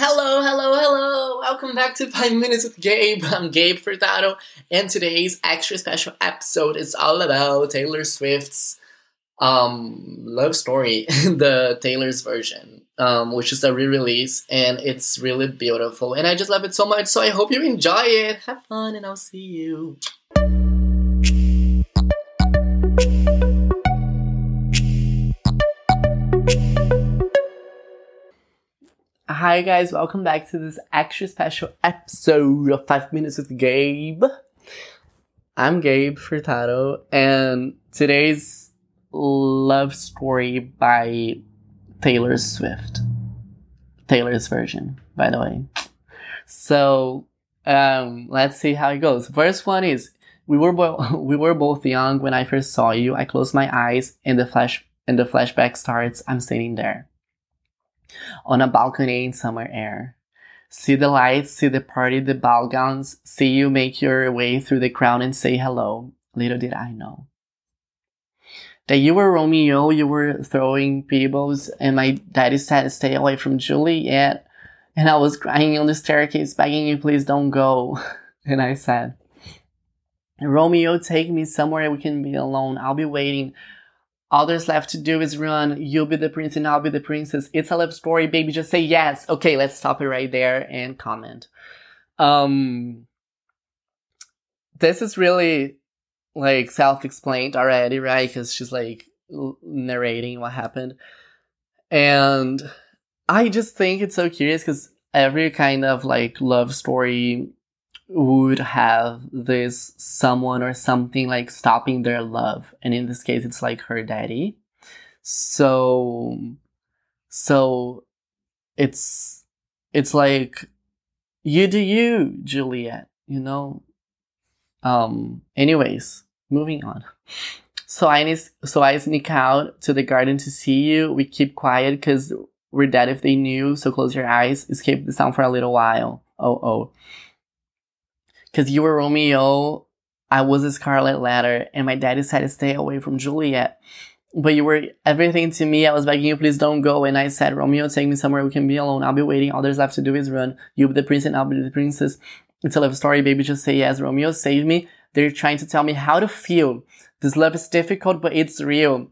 Hello, hello, hello! Welcome back to 5 Minutes with Gabe. I'm Gabe Furtado, and today's extra special episode is all about Taylor Swift's um, love story, the Taylor's version, um, which is a re release, and it's really beautiful. And I just love it so much, so I hope you enjoy it. Have fun, and I'll see you. Hi guys, welcome back to this extra special episode of 5 Minutes with Gabe. I'm Gabe Furtado, and today's love story by Taylor Swift. Taylor's version, by the way. So, um, let's see how it goes. First one is we were bo- we were both young when I first saw you. I closed my eyes and the flash and the flashback starts. I'm sitting there on a balcony in summer air. See the lights, see the party, the ball gowns, see you make your way through the crowd and say hello. Little did I know. That you were Romeo, you were throwing pebbles, and my daddy said stay away from Juliet. And I was crying on the staircase, begging you, please don't go. And I said, Romeo, take me somewhere we can be alone. I'll be waiting. All there's left to do is run. You'll be the prince and I'll be the princess. It's a love story, baby. Just say yes. Okay, let's stop it right there and comment. Um, this is really like self-explained already, right? Because she's like narrating what happened, and I just think it's so curious because every kind of like love story would have this someone or something like stopping their love. And in this case it's like her daddy. So so it's it's like you do you juliet you know? Um anyways moving on. So i so i sneak out to the garden to see you. We keep quiet because we're dead if they knew. So close your eyes. Escape the sound for a little while. Oh oh because you were Romeo, I was a Scarlet Letter, and my dad decided to stay away from Juliet. But you were everything to me. I was begging you, please don't go. And I said, Romeo, take me somewhere we can be alone. I'll be waiting. All there's left to do is run. You'll be the prince and I'll be the princess. It's a love story, baby. Just say yes. Romeo, save me. They're trying to tell me how to feel. This love is difficult, but it's real.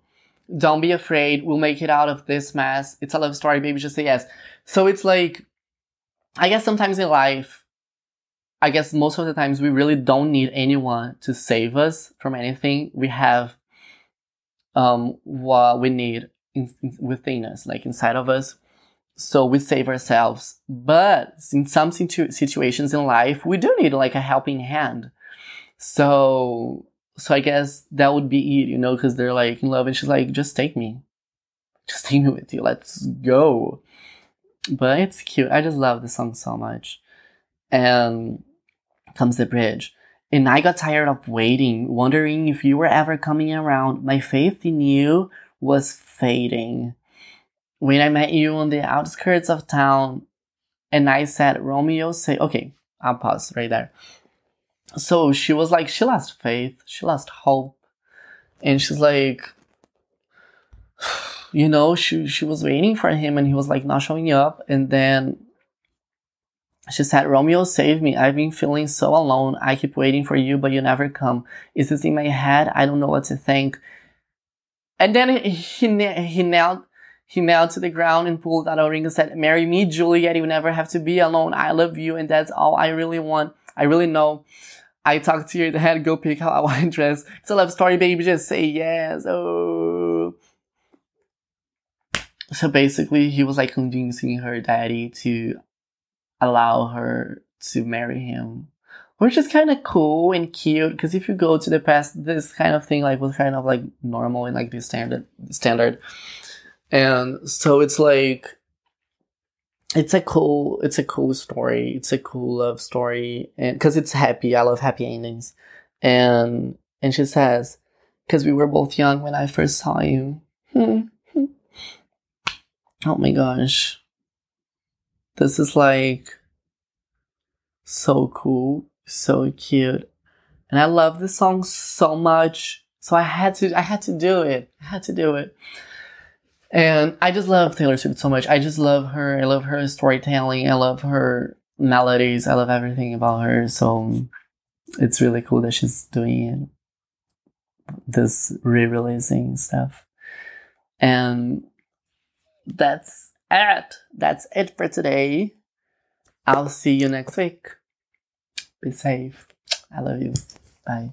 Don't be afraid. We'll make it out of this mess. It's a love story, baby. Just say yes. So it's like, I guess sometimes in life, I guess most of the times we really don't need anyone to save us from anything. We have um, what we need in, in, within us, like inside of us. So we save ourselves. But in some situ- situations in life, we do need like a helping hand. So, so I guess that would be it, you know, because they're like in love and she's like, just take me. Just take me with you. Let's go. But it's cute. I just love the song so much. And comes the bridge. And I got tired of waiting, wondering if you were ever coming around. My faith in you was fading. When I met you on the outskirts of town, and I said, Romeo, say, okay, I'll pause right there. So she was like, she lost faith, she lost hope. And she's like, you know, she, she was waiting for him and he was like not showing up. And then she said, Romeo, save me. I've been feeling so alone. I keep waiting for you, but you never come. Is this in my head? I don't know what to think. And then he, he knelt, he knelt to the ground and pulled out a ring and said, marry me, Juliet. You never have to be alone. I love you. And that's all I really want. I really know. I talked to your dad. Go pick out a white dress. It's a love story, baby. Just say yes. Oh. So basically, he was like convincing her daddy to allow her to marry him which is kind of cool and cute because if you go to the past this kind of thing like was kind of like normal and like the standard standard. And so it's like it's a cool it's a cool story. It's a cool love story. And because it's happy. I love happy endings. And and she says because we were both young when i first saw you. Oh my gosh this is like so cool, so cute. And I love this song so much. So I had to I had to do it. I had to do it. And I just love Taylor Swift so much. I just love her. I love her storytelling. I love her melodies. I love everything about her. So um, it's really cool that she's doing this re-releasing stuff. And that's it. That's it for today. I'll see you next week. Be safe. I love you. Bye.